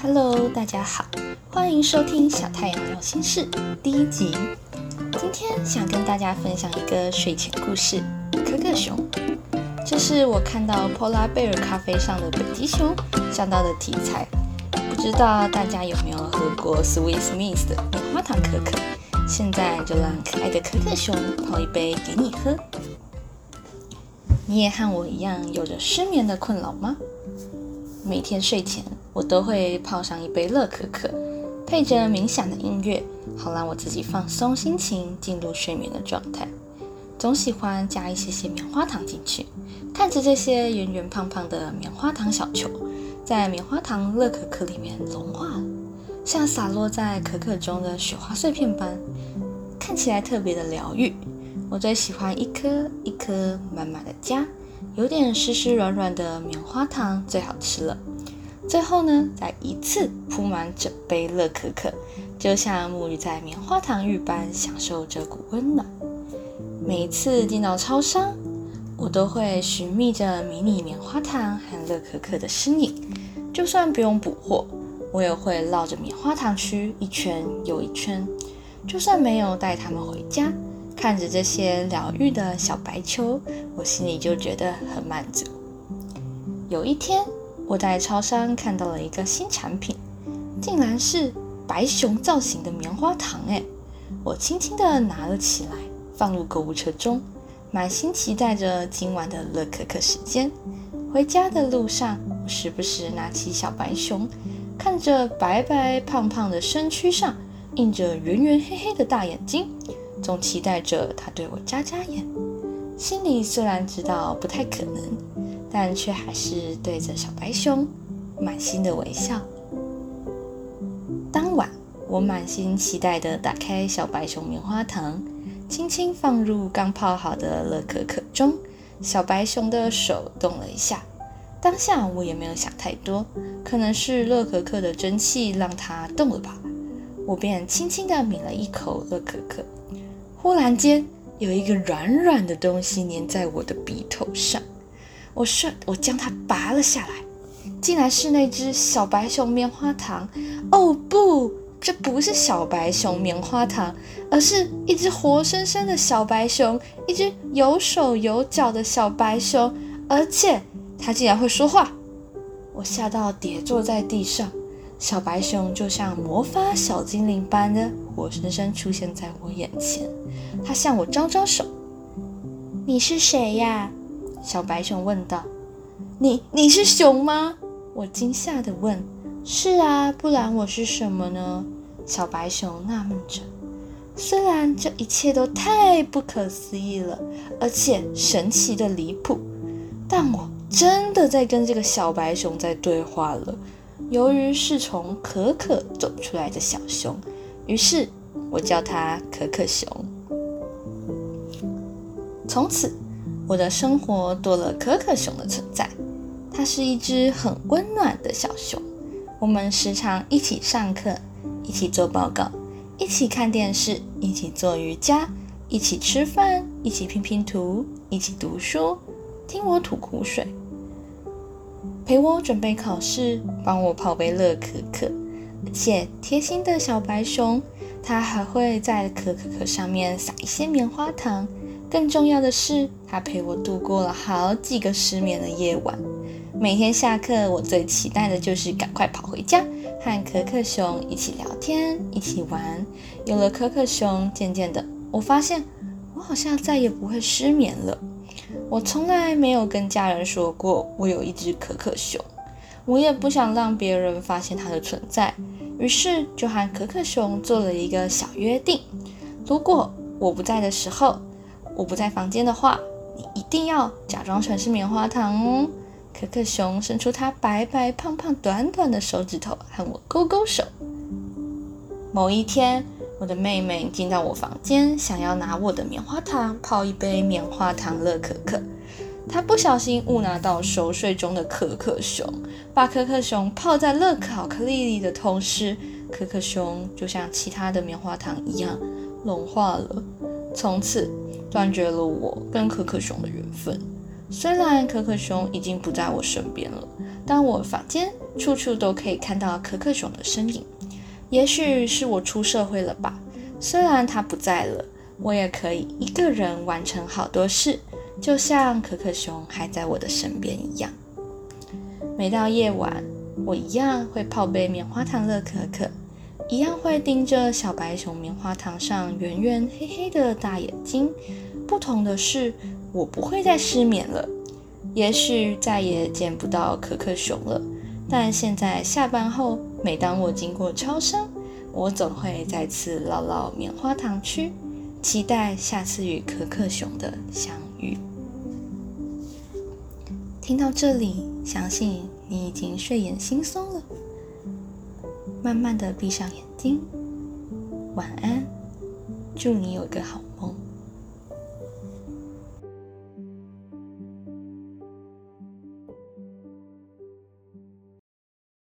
Hello，大家好，欢迎收听小太阳聊心事第一集。今天想跟大家分享一个睡前故事——可可熊。这是我看到 Polar Bear 咖啡上的北极熊想到的题材。不知道大家有没有喝过 Swiss Miss 的棉花糖可可？现在就让可爱的可可熊泡一杯给你喝。你也和我一样有着失眠的困扰吗？每天睡前，我都会泡上一杯乐可可，配着冥想的音乐，好让我自己放松心情，进入睡眠的状态。总喜欢加一些些棉花糖进去，看着这些圆圆胖胖的棉花糖小球，在棉花糖乐可可里面融化了，像洒落在可可中的雪花碎片般，看起来特别的疗愈。我最喜欢一颗一颗满满的加。有点湿湿软软的棉花糖最好吃了。最后呢，再一次铺满整杯乐可可，就像沐浴在棉花糖浴般，享受这股温暖。每一次进到超商，我都会寻觅着迷你棉花糖和乐可可的身影。就算不用补货，我也会绕着棉花糖区一圈又一圈。就算没有带它们回家。看着这些疗愈的小白球，我心里就觉得很满足。有一天，我在超商看到了一个新产品，竟然是白熊造型的棉花糖。哎，我轻轻地拿了起来，放入购物车中，满心期待着今晚的乐可可时间。回家的路上，我时不时拿起小白熊，看着白白胖胖的身躯上印着圆圆黑黑的大眼睛。总期待着它对我眨眨眼，心里虽然知道不太可能，但却还是对着小白熊满心的微笑。当晚，我满心期待地打开小白熊棉花糖，轻轻放入刚泡好的乐可可中。小白熊的手动了一下，当下我也没有想太多，可能是乐可可的蒸汽让它动了吧，我便轻轻地抿了一口乐可可。忽然间，有一个软软的东西粘在我的鼻头上，我顺我将它拔了下来，竟然是那只小白熊棉花糖。哦不，这不是小白熊棉花糖，而是一只活生生的小白熊，一只有手有脚的小白熊，而且它竟然会说话。我吓到跌坐在地上。小白熊就像魔法小精灵般的活生生出现在我眼前，它向我招招手。“你是谁呀？”小白熊问道。“你你是熊吗？”我惊吓地问。“是啊，不然我是什么呢？”小白熊纳闷着。虽然这一切都太不可思议了，而且神奇的离谱，但我真的在跟这个小白熊在对话了。由于是从可可走出来的小熊，于是我叫它可可熊。从此，我的生活多了可可熊的存在。它是一只很温暖的小熊，我们时常一起上课，一起做报告，一起看电视，一起做瑜伽，一起吃饭，一起拼拼图，一起读书，听我吐苦水。陪我准备考试，帮我泡杯乐可可，而且贴心的小白熊，它还会在可可可上面撒一些棉花糖。更重要的是，它陪我度过了好几个失眠的夜晚。每天下课，我最期待的就是赶快跑回家，和可可熊一起聊天，一起玩。有了可可熊，渐渐的，我发现我好像再也不会失眠了。我从来没有跟家人说过我有一只可可熊，我也不想让别人发现它的存在，于是就和可可熊做了一个小约定：如果我不在的时候，我不在房间的话，你一定要假装成是棉花糖哦。可可熊伸出它白白胖胖短短的手指头和我勾勾手。某一天。我的妹妹进到我房间，想要拿我的棉花糖泡一杯棉花糖乐可可。她不小心误拿到熟睡中的可可熊，把可可熊泡在乐巧克力里的同时，可可熊就像其他的棉花糖一样融化了。从此断绝了我跟可可熊的缘分。虽然可可熊已经不在我身边了，但我房间处处都可以看到可可熊的身影。也许是我出社会了吧，虽然它不在了，我也可以一个人完成好多事，就像可可熊还在我的身边一样。每到夜晚，我一样会泡杯棉花糖乐可可，一样会盯着小白熊棉花糖上圆圆黑黑的大眼睛。不同的是。我不会再失眠了，也许再也见不到可可熊了。但现在下班后，每当我经过超商，我总会再次唠唠棉花糖区，期待下次与可可熊的相遇。听到这里，相信你已经睡眼惺忪了。慢慢的闭上眼睛，晚安，祝你有个好梦。